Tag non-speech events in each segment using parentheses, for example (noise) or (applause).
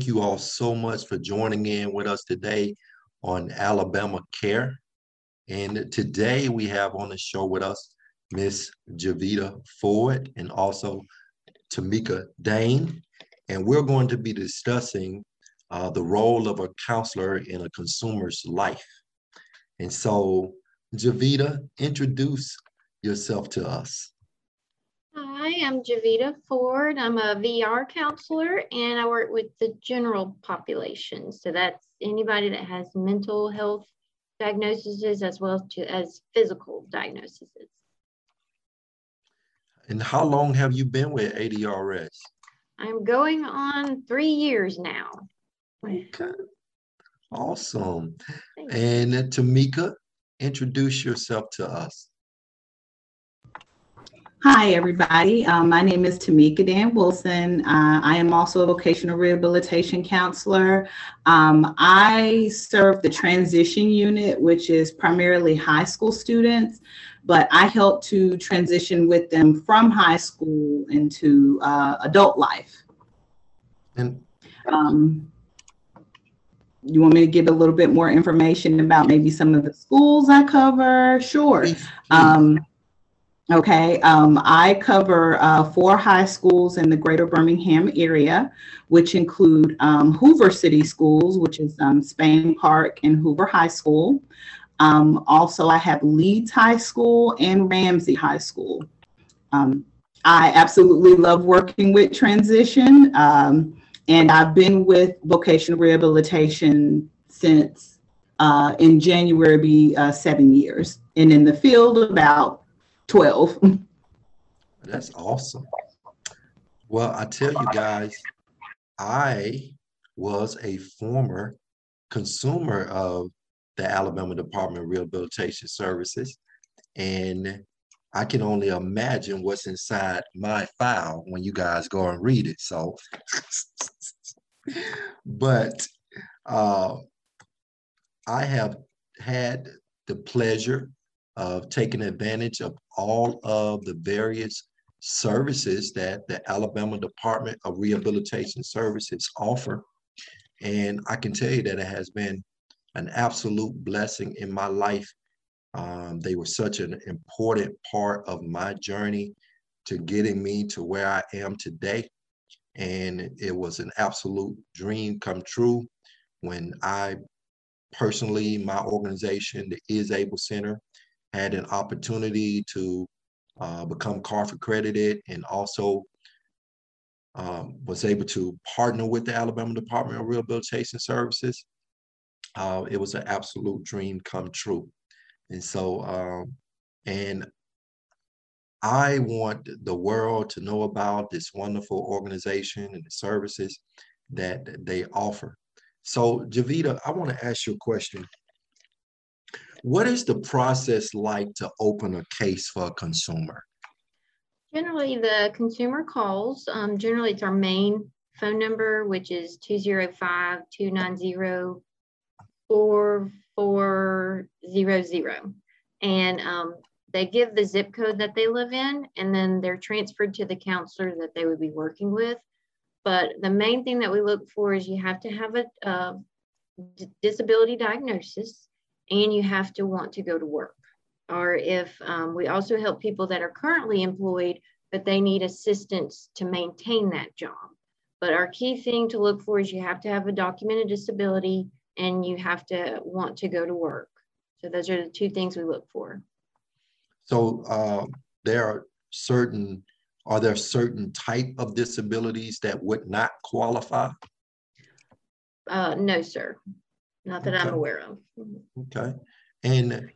thank you all so much for joining in with us today on Alabama Care. And today we have on the show with us Miss Javita Ford and also Tamika Dane. And we're going to be discussing uh, the role of a counselor in a consumer's life. And so, Javita, introduce yourself to us. Hi, I'm Javita Ford. I'm a VR counselor and I work with the general population. So that's anybody that has mental health diagnoses as well as, as physical diagnoses. And how long have you been with ADRS? I'm going on three years now. Okay. Awesome. And Tamika, introduce yourself to us. Hi, everybody. Um, my name is Tamika Dan Wilson. Uh, I am also a vocational rehabilitation counselor. Um, I serve the transition unit, which is primarily high school students, but I help to transition with them from high school into uh, adult life. And um, you want me to give a little bit more information about maybe some of the schools I cover? Sure. Okay, um, I cover uh, four high schools in the greater Birmingham area, which include um, Hoover City Schools, which is um, Spain Park and Hoover High School. Um, also, I have Leeds High School and Ramsey High School. Um, I absolutely love working with transition, um, and I've been with vocational rehabilitation since uh, in January, be uh, seven years, and in the field about 12. (laughs) That's awesome. Well, I tell you guys, I was a former consumer of the Alabama Department of Rehabilitation Services, and I can only imagine what's inside my file when you guys go and read it. So, (laughs) but uh, I have had the pleasure of taking advantage of all of the various services that the Alabama Department of Rehabilitation Services offer. And I can tell you that it has been an absolute blessing in my life. Um, they were such an important part of my journey to getting me to where I am today. And it was an absolute dream come true when I personally, my organization, the Is Able Center, had an opportunity to uh, become CARF accredited and also um, was able to partner with the Alabama Department of Rehabilitation Services. Uh, it was an absolute dream come true. And so, um, and I want the world to know about this wonderful organization and the services that they offer. So, Javita, I want to ask you a question. What is the process like to open a case for a consumer? Generally, the consumer calls. Um, generally, it's our main phone number, which is 205 290 4400. And um, they give the zip code that they live in, and then they're transferred to the counselor that they would be working with. But the main thing that we look for is you have to have a, a disability diagnosis and you have to want to go to work. Or if um, we also help people that are currently employed, but they need assistance to maintain that job. But our key thing to look for is you have to have a documented disability and you have to want to go to work. So those are the two things we look for. So uh, there are certain, are there certain type of disabilities that would not qualify? Uh, no, sir. Not that okay. I'm aware of. Okay. And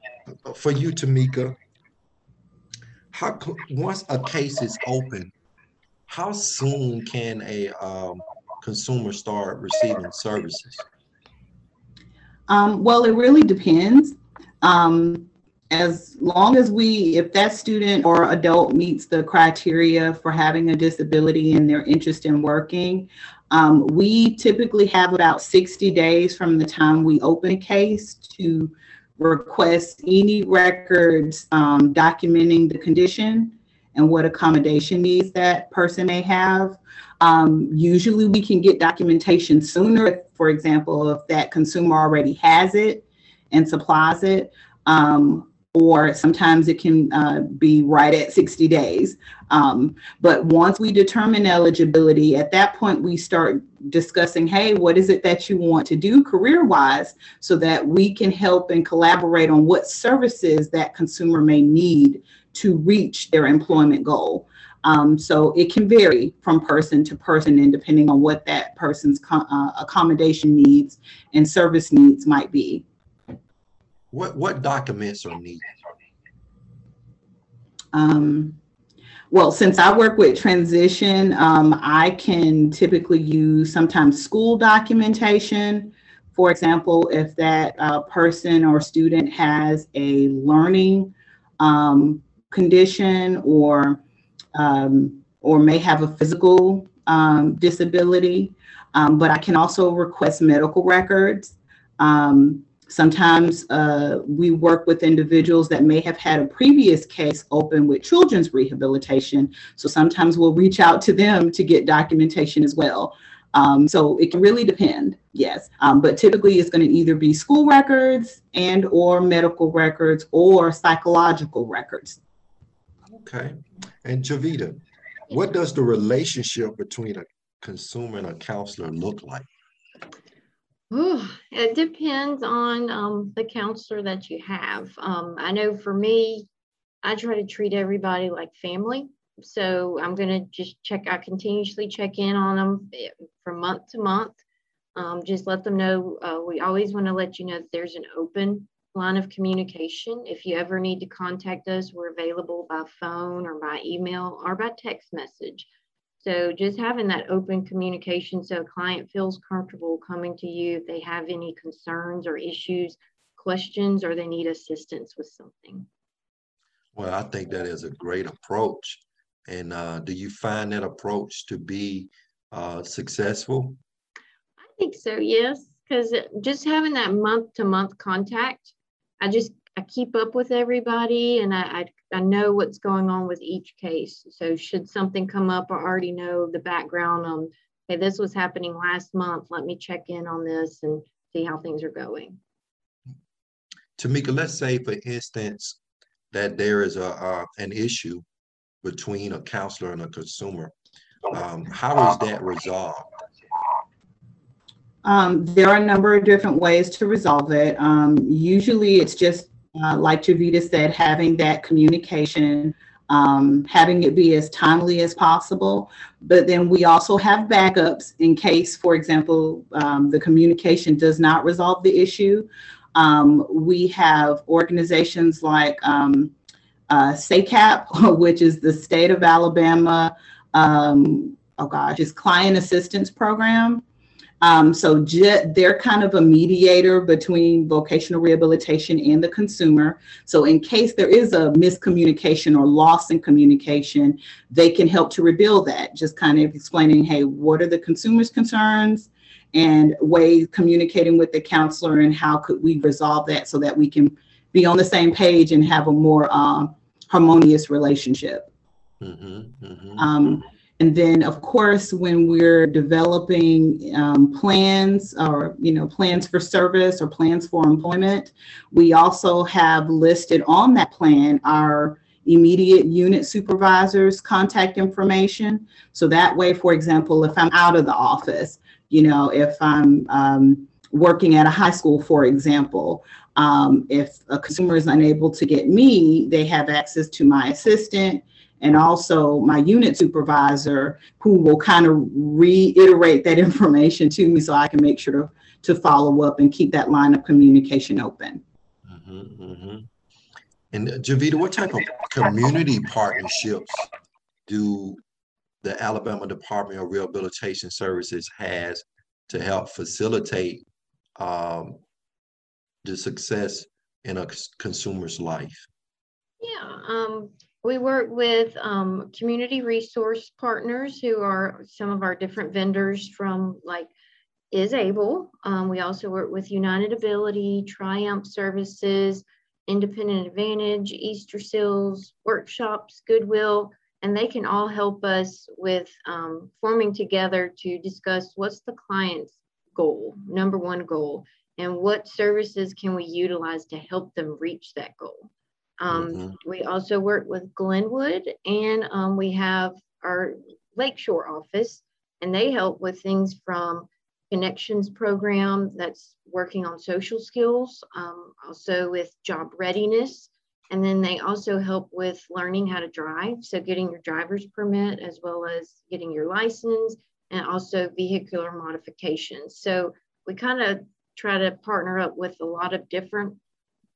for you, Tamika, how once a case is open, how soon can a um, consumer start receiving services? Um, well, it really depends. Um, as long as we, if that student or adult meets the criteria for having a disability and their interest in working, um, we typically have about 60 days from the time we open a case to request any records um, documenting the condition. and what accommodation needs that person may have. Um, usually we can get documentation sooner, for example, if that consumer already has it and supplies it. Um, or sometimes it can uh, be right at 60 days. Um, but once we determine eligibility, at that point we start discussing, hey, what is it that you want to do career wise so that we can help and collaborate on what services that consumer may need to reach their employment goal. Um, so it can vary from person to person and depending on what that person's uh, accommodation needs and service needs might be. What what documents are needed? Um, well, since I work with transition, um, I can typically use sometimes school documentation. For example, if that uh, person or student has a learning um, condition or um, or may have a physical um, disability, um, but I can also request medical records. Sometimes uh, we work with individuals that may have had a previous case open with children's rehabilitation. So sometimes we'll reach out to them to get documentation as well. Um, so it can really depend, yes. Um, but typically it's going to either be school records and or medical records or psychological records. Okay. And Javita, what does the relationship between a consumer and a counselor look like? Ooh, it depends on um, the counselor that you have. Um, I know for me, I try to treat everybody like family. So I'm going to just check, I continuously check in on them eh, from month to month. Um, just let them know uh, we always want to let you know that there's an open line of communication. If you ever need to contact us, we're available by phone or by email or by text message. So just having that open communication so a client feels comfortable coming to you if they have any concerns or issues, questions, or they need assistance with something. Well, I think that is a great approach. And uh, do you find that approach to be uh, successful? I think so, yes. Because just having that month to month contact, I just I keep up with everybody and I, I, I know what's going on with each case. So should something come up, I already know the background on, hey, this was happening last month. Let me check in on this and see how things are going. Tamika, let's say, for instance, that there is a uh, an issue between a counselor and a consumer. Um, how is that resolved? Um, there are a number of different ways to resolve it. Um, usually, it's just uh, like Javita said, having that communication, um, having it be as timely as possible. But then we also have backups in case, for example, um, the communication does not resolve the issue. Um, we have organizations like um, uh, SACAP, (laughs) which is the state of Alabama, um, oh gosh, it's client assistance program. Um, so they're kind of a mediator between vocational rehabilitation and the consumer. So in case there is a miscommunication or loss in communication, they can help to rebuild that. Just kind of explaining, hey, what are the consumer's concerns? and ways communicating with the counselor and how could we resolve that so that we can be on the same page and have a more um, harmonious relationship. Mm-hmm, mm-hmm. Um, and then, of course, when we're developing um, plans or, you know, plans for service or plans for employment, we also have listed on that plan our immediate unit supervisors contact information. So that way, for example, if I'm out of the office, you know, if I'm um, working at a high school, for example, um, if a consumer is unable to get me, they have access to my assistant and also my unit supervisor who will kind of reiterate that (laughs) information to me so I can make sure to, to follow up and keep that line of communication open. Mm-hmm, mm-hmm. And uh, Javita, what type of community partnerships do the Alabama Department of Rehabilitation Services has to help facilitate um, the success in a consumer's life? Yeah, um, we work with um, community resource partners who are some of our different vendors from like is able. Um, we also work with United Ability, Triumph Services, Independent Advantage, Easter Seals, Workshops, Goodwill, and they can all help us with um, forming together to discuss what's the client's goal, number one goal, and what services can we utilize to help them reach that goal. Um, mm-hmm. We also work with Glenwood, and um, we have our Lakeshore office, and they help with things from connections program that's working on social skills, um, also with job readiness. And then they also help with learning how to drive. So getting your driver's permit as well as getting your license and also vehicular modifications. So we kind of try to partner up with a lot of different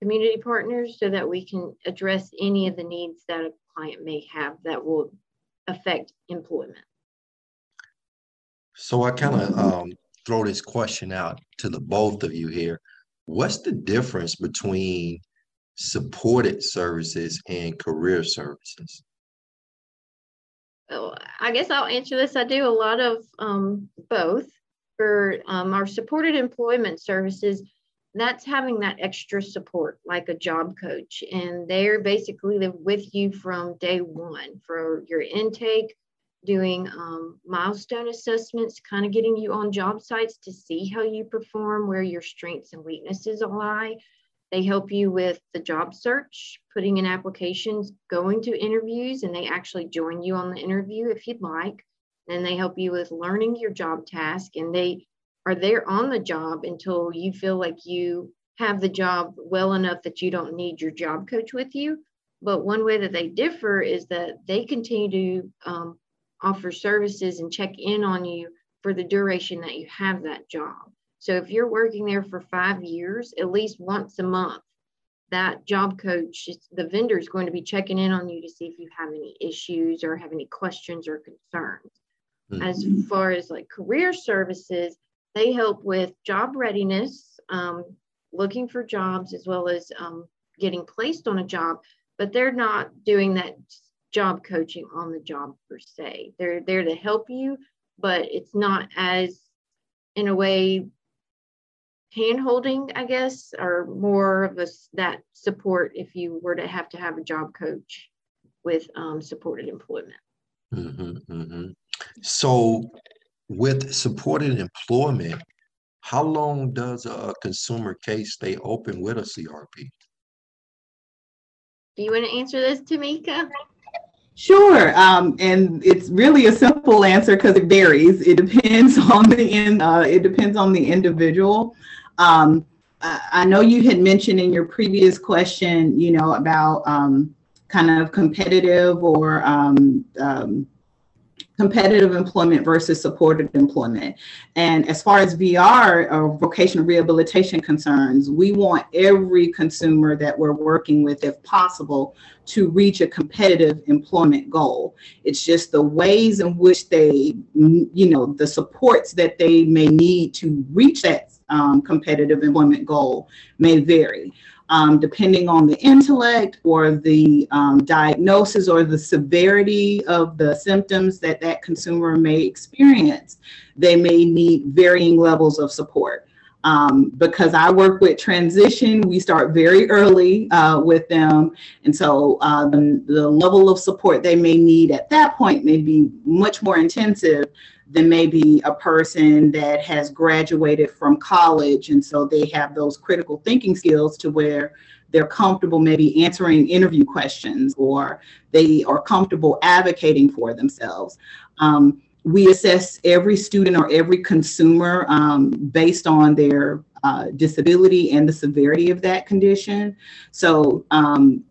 community partners so that we can address any of the needs that a client may have that will affect employment. So I kind of um, throw this question out to the both of you here. What's the difference between supported services and career services? Well, I guess I'll answer this. I do a lot of um, both. For um, our supported employment services, that's having that extra support like a job coach and they're basically with you from day one for your intake doing um, milestone assessments kind of getting you on job sites to see how you perform where your strengths and weaknesses lie. They help you with the job search putting in applications going to interviews and they actually join you on the interview if you'd like. Then they help you with learning your job task and they are there on the job until you feel like you have the job well enough that you don't need your job coach with you. But one way that they differ is that they continue to um, offer services and check in on you for the duration that you have that job. So if you're working there for five years, at least once a month, that job coach, the vendor is going to be checking in on you to see if you have any issues or have any questions or concerns. Mm-hmm. As far as like career services, they help with job readiness, um, looking for jobs, as well as um, getting placed on a job, but they're not doing that job coaching on the job per se. They're there to help you, but it's not as, in a way, hand holding, I guess, or more of a, that support if you were to have to have a job coach with um, supported employment. Mm-hmm, mm-hmm. So, with supported employment, how long does a consumer case stay open with a CRP? Do you want to answer this, Tamika? Sure, um, and it's really a simple answer because it varies. It depends (laughs) on the in, uh, it depends on the individual. Um, I know you had mentioned in your previous question, you know, about um, kind of competitive or um, um, competitive employment versus supported employment. And as far as VR or vocational rehabilitation concerns, we want every consumer that we're working with, if possible, to reach a competitive employment goal. It's just the ways in which they, you know, the supports that they may need to reach that um, competitive employment goal may vary um, depending on the intellect or the um, diagnosis or the severity of the symptoms that that consumer may experience, they may need varying levels of support. Um, because I work with transition, we start very early uh, with them. And so uh, the, the level of support they may need at that point may be much more intensive than maybe a person that has graduated from college and so they have those critical thinking skills to where they're comfortable maybe answering interview questions or they are comfortable advocating for themselves. Um, we assess every student or every consumer um, based on their uh, disability and the severity of that condition. So um,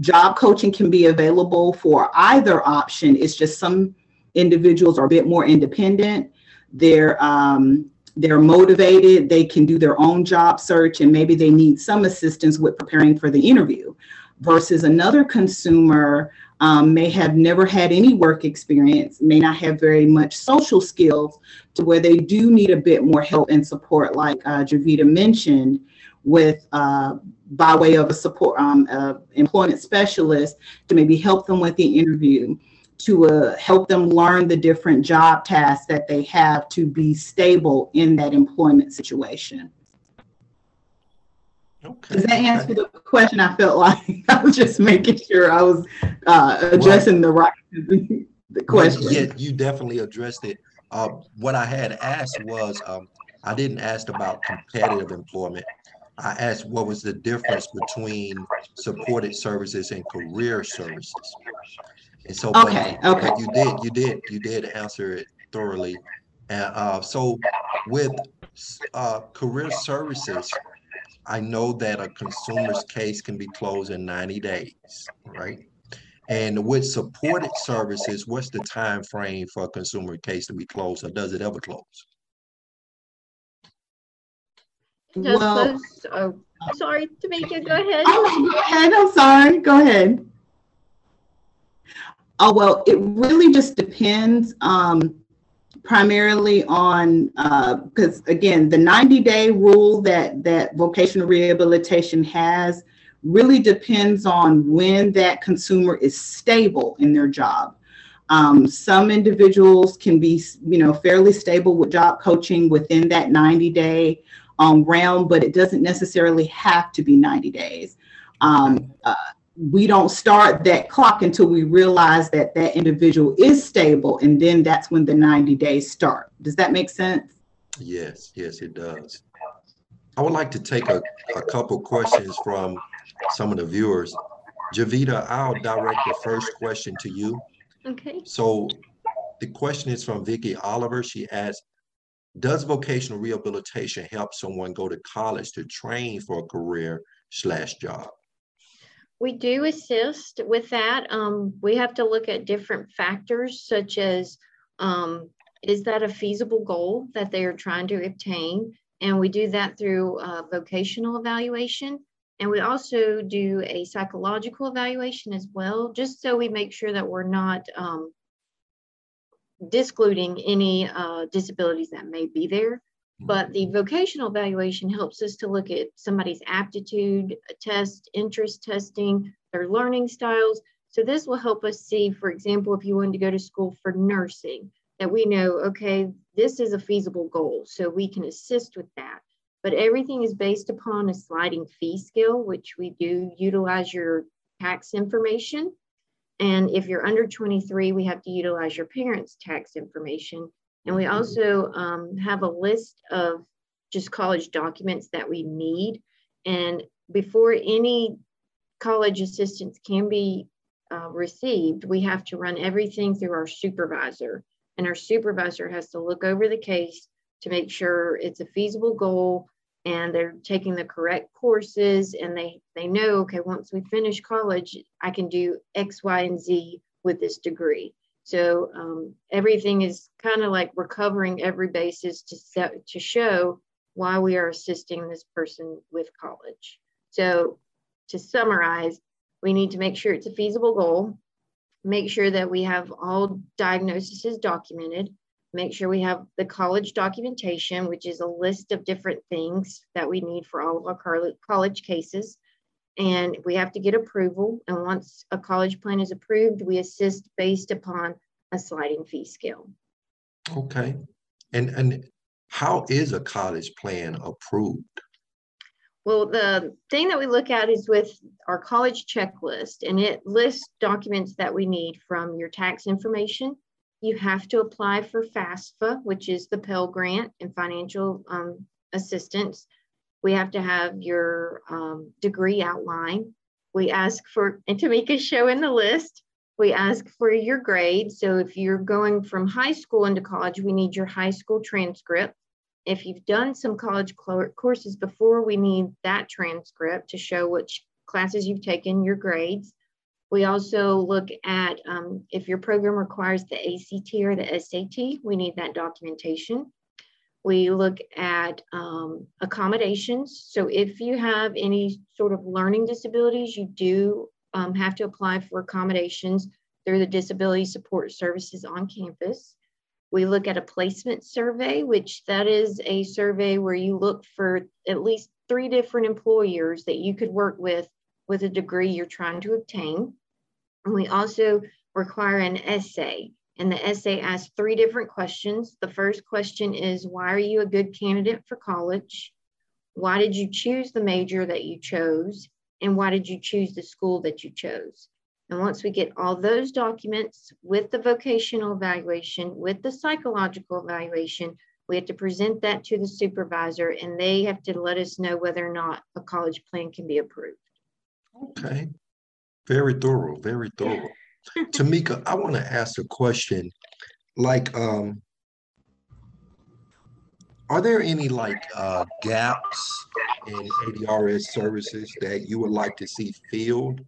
job coaching can be available for either option. It's just some individuals are a bit more independent. They're um, they're motivated. They can do their own job search, and maybe they need some assistance with preparing for the interview. Versus another consumer um, may have never had any work experience, may not have very much social skills, to where they do need a bit more help and support, like uh, Javita mentioned, with uh, by way of a support um, employment specialist to maybe help them with the interview to uh, help them learn the different job tasks that they have to be stable in that employment situation. Okay. Does that answer the question? I felt like (laughs) I was just making sure I was uh, addressing the right the question. Yeah, you definitely addressed it. Uh, what I had asked was, um, I didn't ask about competitive employment. I asked what was the difference between supported services and career services. And so, but- Okay, okay. but you did, you did, you did answer it thoroughly. And uh, so with uh, career services, I know that a consumer's case can be closed in 90 days, right? And with supported services, what's the time frame for a consumer case to be closed, or does it ever close? It Well- close. Oh, sorry, Tamika, go ahead. Oh, go ahead. I'm sorry. Go ahead. Oh, well, it really just depends um, primarily on, because again, the 90-day rule that, that vocational rehabilitation has really depends on when that consumer is stable in their job. Um, some individuals can be, you know, fairly stable with job coaching within that 90-day um, realm, but it doesn't necessarily have to be 90 days. Um, uh, we don't start that clock until we realize that that individual is stable, and then that's when the 90 days start. Does that make sense? Yes, yes, it does. I would like to take a, a couple questions from some of the viewers. Javita, I'll direct the first question to you. Okay. So the question is from Vicky Oliver. She asks, does vocational rehabilitation help someone go to college to train for a career slash job? We do assist with that. Um, we have to look at different factors such as um, is that a feasible goal that they are trying to obtain? And we do that through uh, vocational evaluation. And we also do a psychological evaluation as well, just so we make sure that we're not um, discluding any uh, disabilities that may be there. Mm-hmm. But the vocational evaluation helps us to look at somebody's aptitude test, interest testing, their learning styles. So this will help us see, for example, if you wanted to go to school for nursing, that we know, okay, this is a feasible goal. So we can assist with that. But everything is based upon a sliding fee scale, which we do utilize your tax information. And if you're under 23, we have to utilize your parents' tax information. And we also um, have a list of just college documents that we need. And before any college assistance can be uh, received, we have to run everything through our supervisor. And our supervisor has to look over the case to make sure it's a feasible goal and they're taking the correct courses and they, they know, okay, once we finish college, I can do X, Y, and Z with this degree. So um, everything is kind of like we're covering every basis to set, to show why we are assisting this person with college. So to summarize, we need to make sure it's a feasible goal, make sure that we have all diagnoses documented, make sure we have the college documentation, which is a list of different things that we need for all of our college cases and we have to get approval. And once a college plan is approved, we assist based upon a sliding fee scale. Okay. And and how is a college plan approved? Well, the thing that we look at is with our college checklist, and it lists documents that we need from your tax information. You have to apply for FAFSA, which is the Pell Grant and financial um, assistance. We have to have your um, degree outline. We ask for, and Tamika's showing the list, we ask for your grade. So if you're going from high school into college, we need your high school transcript. If you've done some college courses before, we need that transcript to show which classes you've taken, your grades. We also look at um, if your program requires the ACT or the SAT, we need that documentation. We look at um, accommodations. So if you have any sort of learning disabilities, you do um, have to apply for accommodations through the disability support services on campus. We look at a placement survey, which that is a survey where you look for at least three different employers that you could work with with a degree you're trying to obtain. And we also require an essay. And the essay asks three different questions. The first question is Why are you a good candidate for college? why did you choose the major that you chose? And why did you choose the school that you chose? And once we get all those documents with the vocational evaluation, with the psychological evaluation, we have to present that to the supervisor and they have to let us know whether or not a college plan can be approved. Okay. Very thorough, very thorough. Tamika, I want to ask a question. Like, um, are there any like uh, gaps in ADRS services that you would like to see filled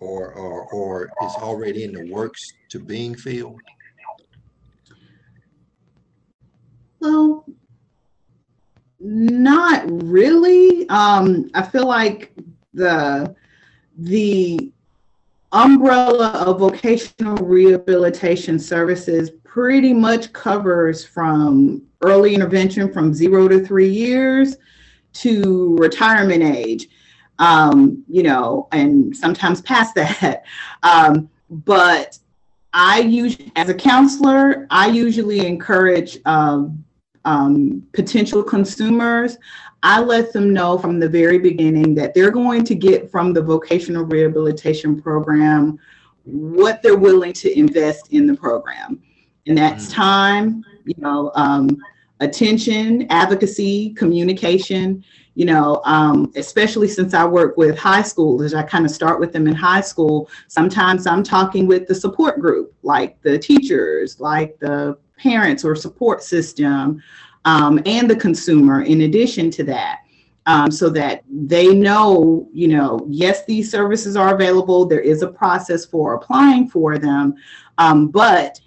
or, or, or is already in the works to being filled? Well, not really. Um, I feel like the the umbrella of vocational rehabilitation services pretty much covers from early intervention from zero to three years to retirement age, um, you know, and sometimes past (laughs) that. Um, but I usually, as a counselor, I usually encourage um, um, potential consumers. I let them know from the very beginning that they're going to get from the vocational rehabilitation program what they're willing to invest in the program. And that's mm. time, you know, um, attention, advocacy, communication, you know, um, especially since I work with high schoolers, I kind of start with them in high school. Sometimes I'm talking with the support group, like the teachers, like the parents or support system, um, and the consumer in addition to that. Um, so that they know, you know, yes, these services are available. There is a process for applying for them, um, but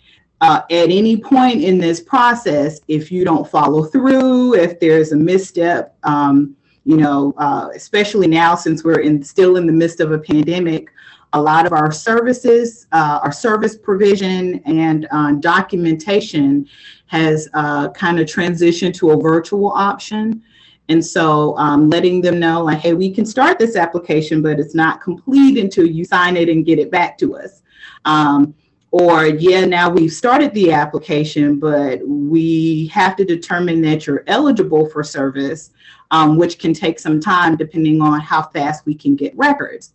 uh, at any point in this process, if you don't follow through, if there's a misstep, um, you know, uh, especially now since we're in still in the midst of a pandemic, a lot of our services, uh, our service provision and uh, documentation has uh, kind of transitioned to a virtual option. And so um, letting them know like, hey, we can start this application, but it's not complete until you sign it and get it back to us. Um, or yeah, now we've started the application, but we have to determine that you're eligible for service, um, which can take some time depending on how fast we can get records.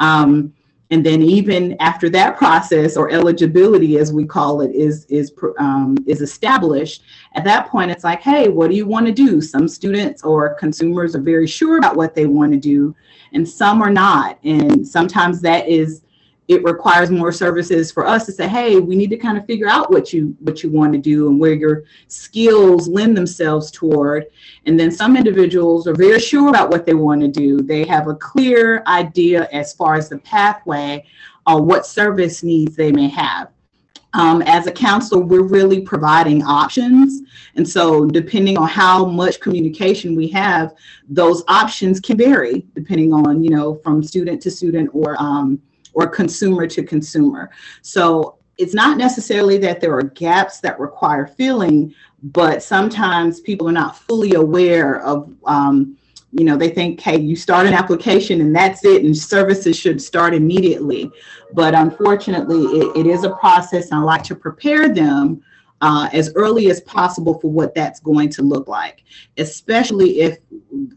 Um, and then even after that process or eligibility, as we call it, is is um, is established, at that point it's like, hey, what do you want to do? Some students or consumers are very sure about what they want to do, and some are not. And sometimes that is it requires more services for us to say hey we need to kind of figure out what you what you want to do and where your skills lend themselves toward. And then some individuals are very sure about what they want to do. They have a clear idea as far as the pathway or what service needs they may have. Um, as a counselor, we're really providing options. And so, depending on how much communication we have, those options can vary depending on, you know, from student to student or um, or consumer to consumer. So it's not necessarily that there are gaps that require filling, but sometimes people are not fully aware of, um, you know, they think, hey, you start an application and that's it, and services should start immediately. But unfortunately, it, it is a process, and I like to prepare them uh, as early as possible for what that's going to look like, especially if,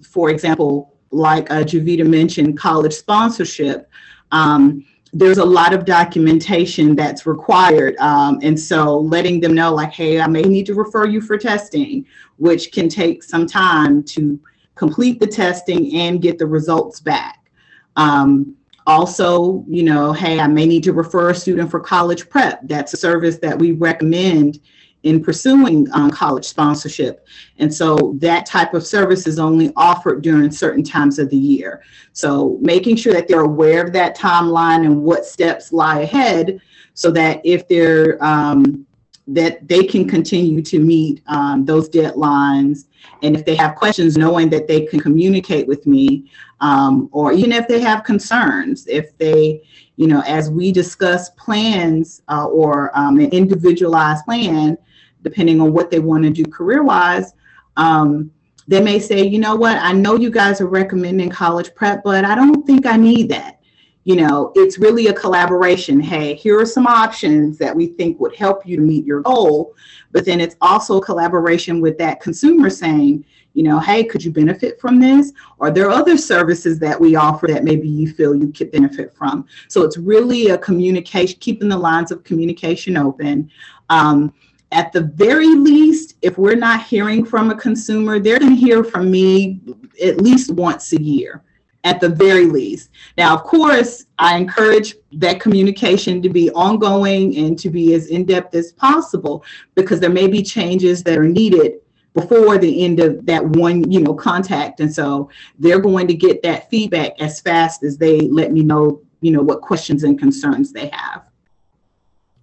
for example, like uh, Javita mentioned, college sponsorship. Um, there's a lot of documentation that's required. Um, and so letting them know, like, hey, I may need to refer you for testing, which can take some time to complete the testing and get the results back. Um, also, you know, hey, I may need to refer a student for college prep. That's a service that we recommend in pursuing um, college sponsorship. And so that type of service is only offered during certain times of the year. So making sure that they're aware of that timeline and what steps lie ahead so that if they're um, that they can continue to meet um, those deadlines and if they have questions knowing that they can communicate with me um, or even if they have concerns if they you know as we discuss plans uh, or um, an individualized plan depending on what they want to do career wise, um, they may say, you know what, I know you guys are recommending college prep, but I don't think I need that. you know, it's really a collaboration. Hey, here are some options that we think would help you to meet your goal. But then it's also a collaboration with that consumer saying, you know, hey, could you benefit from this? Or there are other services that we offer that maybe you feel you could benefit from. So it's really a communication, keeping the lines of communication open. Um, at the very least, if we're not hearing from a consumer, they're going to hear from me at least once a year, at the very least. Now, of course, I encourage that communication to be ongoing and to be as in depth as possible because there may be changes that are needed before the end of that one you know contact. And so they're going to get that feedback as fast as they let me know you know what questions and concerns they have.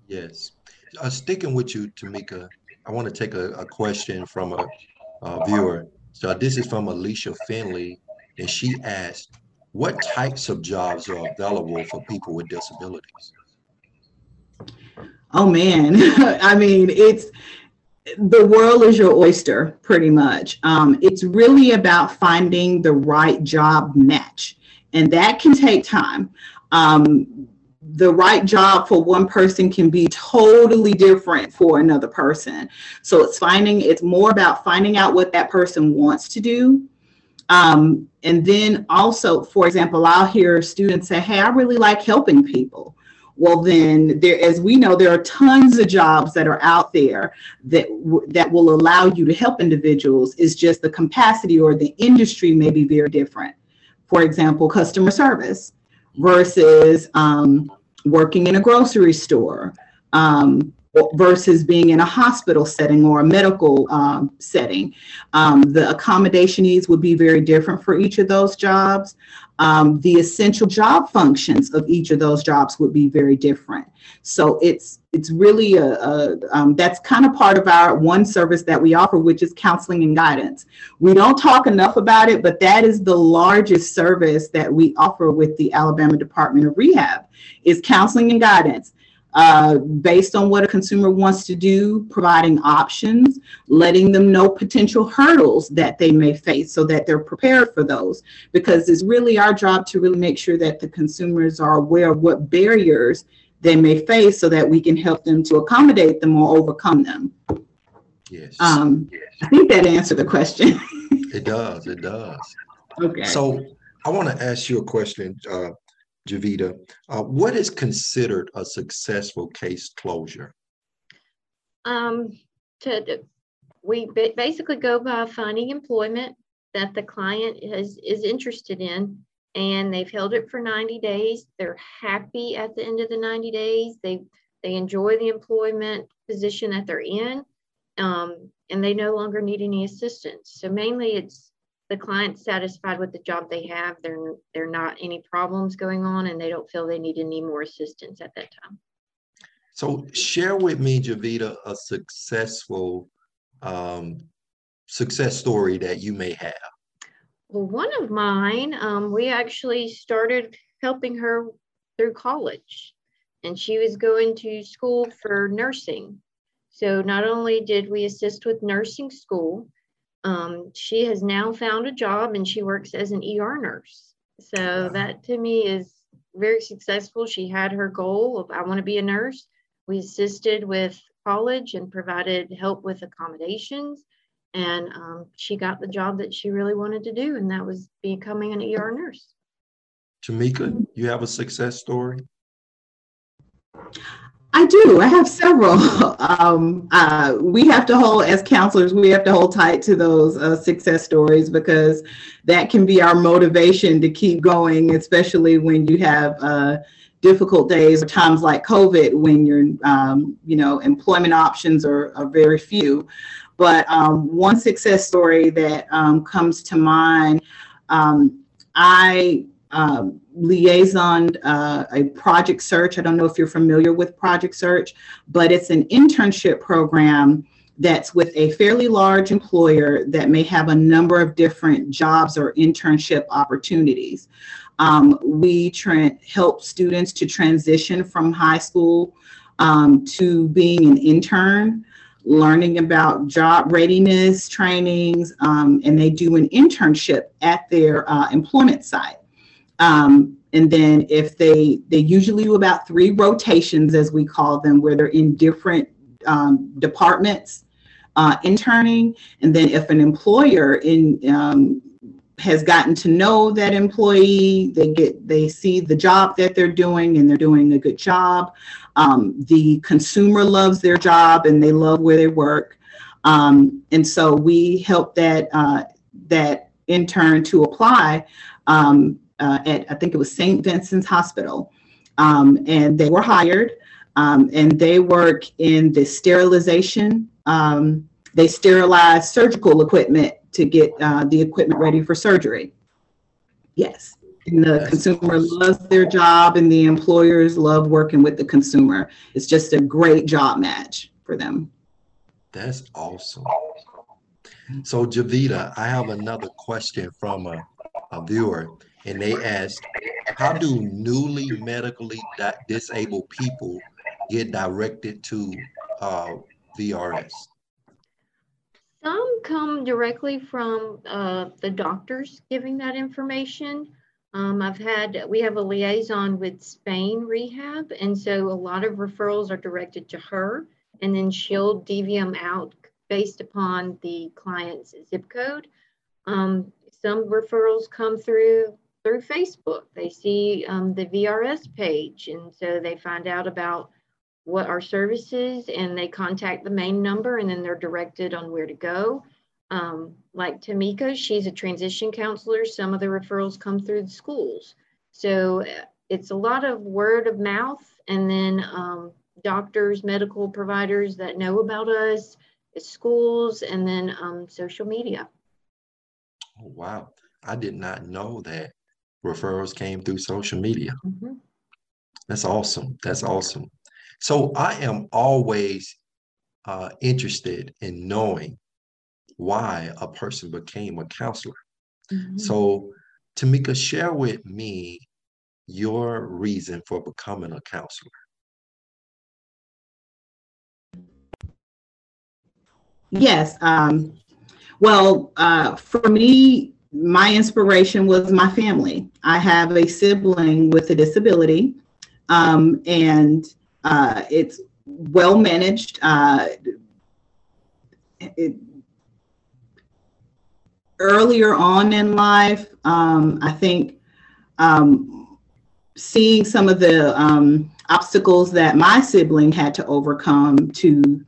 Yes uh, sticking with you tamika i want to take a, a question from a, a viewer so this is from alicia finley and she asked what types of jobs are available for people with disabilities oh man (laughs) i mean it's the world is your oyster, pretty much. Um, it's really about finding the right job match, and that can take time. Um, the right job for one person can be totally different for another person. So it's finding, it's more about finding out what that person wants to do. Um, and then also, for example, I'll hear students say, Hey, I really like helping people well then there as we know there are tons of jobs that are out there that that will allow you to help individuals is just the capacity or the industry may be very different for example customer service versus um, working in a grocery store um, versus being in a hospital setting or a medical um, setting. Um, the accommodation needs would be very different for each of those jobs um, the essential job functions of each of those jobs would be very different. So it's it's really a, a um, that's kind of part of our one service that we offer, which is counseling and guidance. We don't talk enough about it, but that is the largest service that we offer with the Alabama Department of Rehab is counseling and guidance uh, based on what a consumer wants to do, providing options, letting them know potential hurdles that they may face so that they're prepared for those. Because it's really our job to really make sure that the consumers are aware of what barriers they may face so that we can help them to accommodate them or overcome them. Yes. Um, yes. I think that answered the question. it does. It does. (laughs) Okay. So I want to ask you a question, uh, Javita, uh, what is considered a successful case closure? Um, to, we basically go by finding employment that the client is, is interested in and they've held it for 90 days. They're happy at the end of the 90 days. They, they enjoy the employment position that they're in um, and they no longer need any assistance. So mainly it's the client's satisfied with the job they have. There, there are not any problems going on, and they don't feel they need any more assistance at that time. So, share with me, Javita, a successful um, success story that you may have. Well, one of mine, um, we actually started helping her through college, and she was going to school for nursing. So, not only did we assist with nursing school, um, she has now found a job and she works as an ER nurse. So that to me is very successful. She had her goal of I want to be a nurse. We assisted with college and provided help with accommodations. And um, she got the job that she really wanted to do, and that was becoming an ER nurse. Tamika, you have a success story? I do. I have several. (laughs) Um, uh, we have to hold, as counselors, we have to hold tight to those uh, success stories because that can be our motivation to keep going, especially when you have uh, difficult days or times like COVID when your, um, you know, employment options are, are very few. But um, one success story that um, comes to mind, um, I um, liaison uh, a project search. I don't know if you're familiar with project search, but it's an internship program that's with a fairly large employer that may have a number of different jobs or internship opportunities. Um, we tra- help students to transition from high school um, to being an intern, learning about job readiness trainings, um, and they do an internship at their uh, employment site. Um, and then if they they usually do about three rotations as we call them where they're in different um, departments uh, interning. And then if an employer in um, has gotten to know that employee they get they see the job that they're doing and they're doing a good job. Um, the consumer loves their job and they love where they work. Um, and so we help that uh, that intern to apply um, uh, at I think it was St. Vincent's Hospital, um, and they were hired, um, and they work in the sterilization. Um, they sterilize surgical equipment to get uh, the equipment ready for surgery. Yes. And the That's consumer awesome. loves their job, and the employers love working with the consumer. It's just a great job match for them. That's awesome. So, Javita, I have another question from a, a viewer and they asked, how do newly medically disabled people get directed to uh, VRS? Some come directly from uh, the doctors giving that information. Um, I've had, we have a liaison with Spain Rehab, and so a lot of referrals are directed to her, and then she'll them out based upon the client's zip code. Um, some referrals come through through Facebook. They see um, the VRS page, and so they find out about what our services, and they contact the main number, and then they're directed on where to go. Um, like Tamika, she's a transition counselor. Some of the referrals come through the schools. So uh, it's a lot of word of mouth, and then um, doctors, medical providers that know about us, schools, and then um, social media. Oh, wow. I did not know that referrals came through social media. Mm-hmm. That's awesome. That's awesome. So I am always uh, interested in knowing why a person became a counselor. Mm-hmm. So, Tamika, share with me your reason for becoming a counselor. Yes. Um, well, uh, for me, my inspiration was my family. I have a sibling with a disability, um, and uh, it's well managed. Uh, it, earlier on in life, um, I think um, seeing some of the um, obstacles that my sibling had to overcome to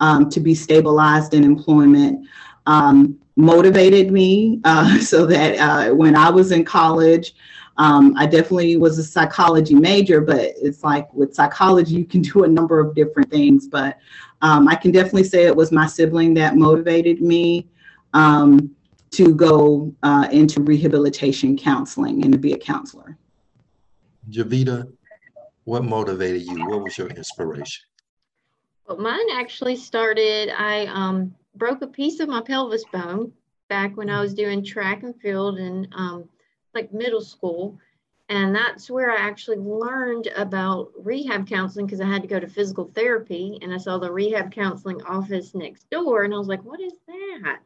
um, to be stabilized in employment. Um, motivated me uh, (laughs) so that uh, when I was in college, um, I definitely was a psychology major, but it's like with psychology, you can do a number of different things. But um, I can definitely say it was my sibling that motivated me um, to go uh, into rehabilitation counseling and to be a counselor. Javita, what motivated you? What was your inspiration? Well, mine actually started, I um, broke a piece of my pelvis bone back when I was doing track and field in um, like middle school. And that's where I actually learned about rehab counseling because I had to go to physical therapy and I saw the rehab counseling office next door and I was like, what is that?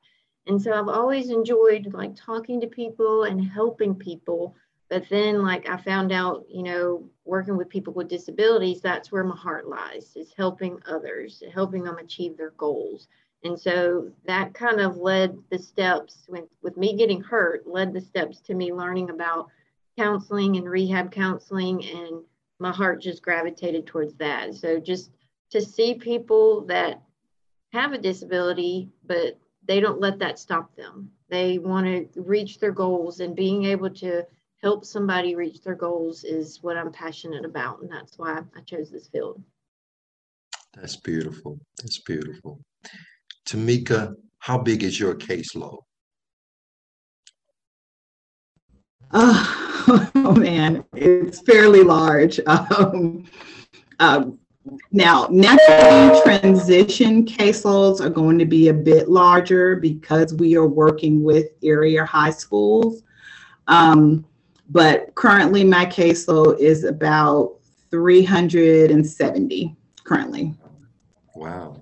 And so I've always enjoyed like talking to people and helping people. But then like I found out, you know, working with people with disabilities, that's where my heart lies, is helping others, helping them achieve their goals. And so that kind of led the steps with, with me getting hurt, led the steps to me learning about counseling and rehab counseling. And my heart just gravitated towards that. So just to see people that have a disability, but they don't let that stop them. They want to reach their goals and being able to help somebody reach their goals is what I'm passionate about. And that's why I chose this field. That's beautiful. That's beautiful. Tamika, how big is your caseload? Oh, oh (laughs) man, it's fairly large. (laughs) Um, um, now, naturally, transition caseloads are going to be a bit larger because we are working with area high schools. Um, but currently, my caseload is about 370 currently. Wow.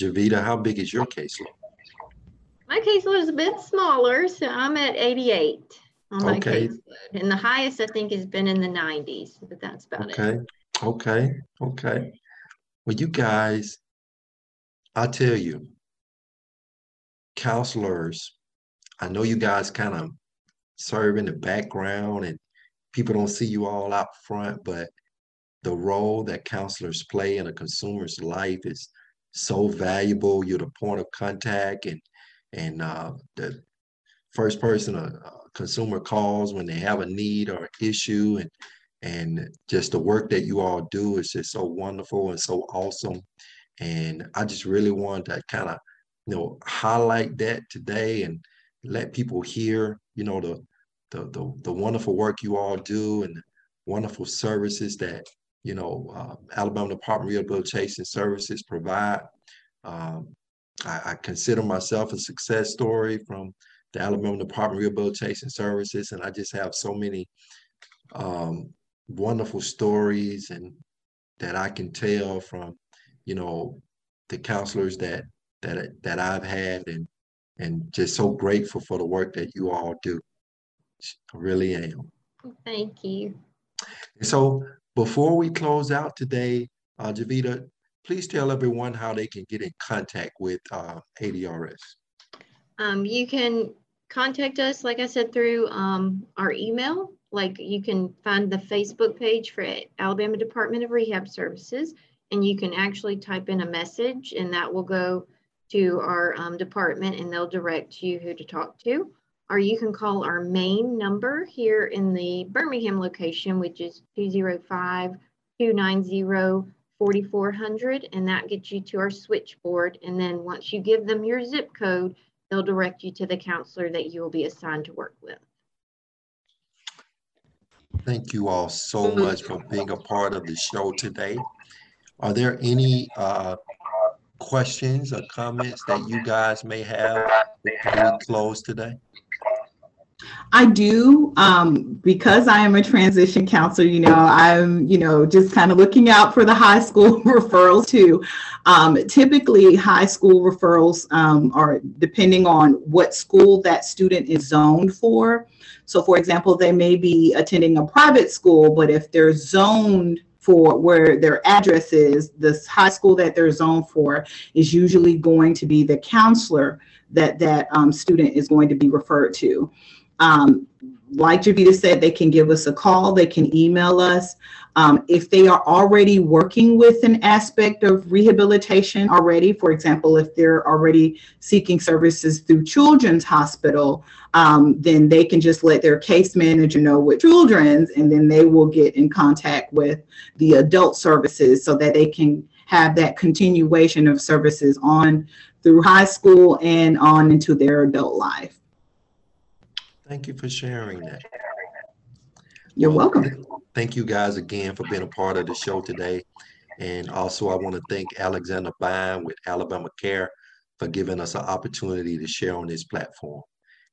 Javita, how big is your caseload? My caseload is a bit smaller, so I'm at 88. on my Okay. caseload. And the highest I think has been in the nineties, but that's about it. Okay, okay, okay. Well, you guys, I tell you, counselors, I know you guys kind of serve in the background and people don't see you all out front, but the role that counselors play in a consumer's life is so valuable. You're the point of contact and and uh, the first person a, a consumer calls when they have a need or issue and and just the work that you all do is just so wonderful and so awesome. And I just really wanted to kind of, you know, highlight that today and let people hear, you know, the the the, the wonderful work you all do and wonderful services that you know uh, Alabama Department of Rehabilitation Services provide. Um, I, I consider myself a success story from the Alabama Department of Rehabilitation Services, and I just have so many um, wonderful stories and that I can tell from, you know, the counselors that that that I've had, and and just so grateful for the work that you all do. I really am. Thank you. So before we close out today, uh, Javita, please tell everyone how they can get in contact with uh, ADRS. Um, you can contact us, like I said, through um, our email. Like you can find the Facebook page for Alabama Department of Rehab Services, and you can actually type in a message, and that will go to our um, department, and they'll direct you who to talk to. Or you can call our main number here in the Birmingham location, which is 205 290 4400, and that gets you to our switchboard. And then once you give them your zip code, they'll direct you to the counselor that you will be assigned to work with. Thank you all so much for being a part of the show today. Are there any uh, questions or comments that you guys may have before we close today? I do, um, because I am a transition counselor, you know, I'm, you know, just kind of looking out for the high school (laughs) referrals too. Um, typically, high school referrals um, are depending on what school that student is zoned for. So, for example, they may be attending a private school, but if they're zoned for where their address is, this high school that they're zoned for is usually going to be the counselor that that um, student is going to be referred to. Um, like Javita said, they can give us a call, they can email us. Um, if they are already working with an aspect of rehabilitation already, for example, if they're already seeking services through Children's Hospital, um, then they can just let their case manager know with Children's, and then they will get in contact with the adult services so that they can have that continuation of services on through high school and on into their adult life. Thank you for sharing that. You're Well, welcome. Thank you guys again for being a part of the show today. And also, I want to thank Alexander Bine with Alabama Care for giving us an opportunity to share on this platform.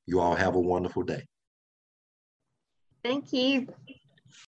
You all have a wonderful day. Thank you.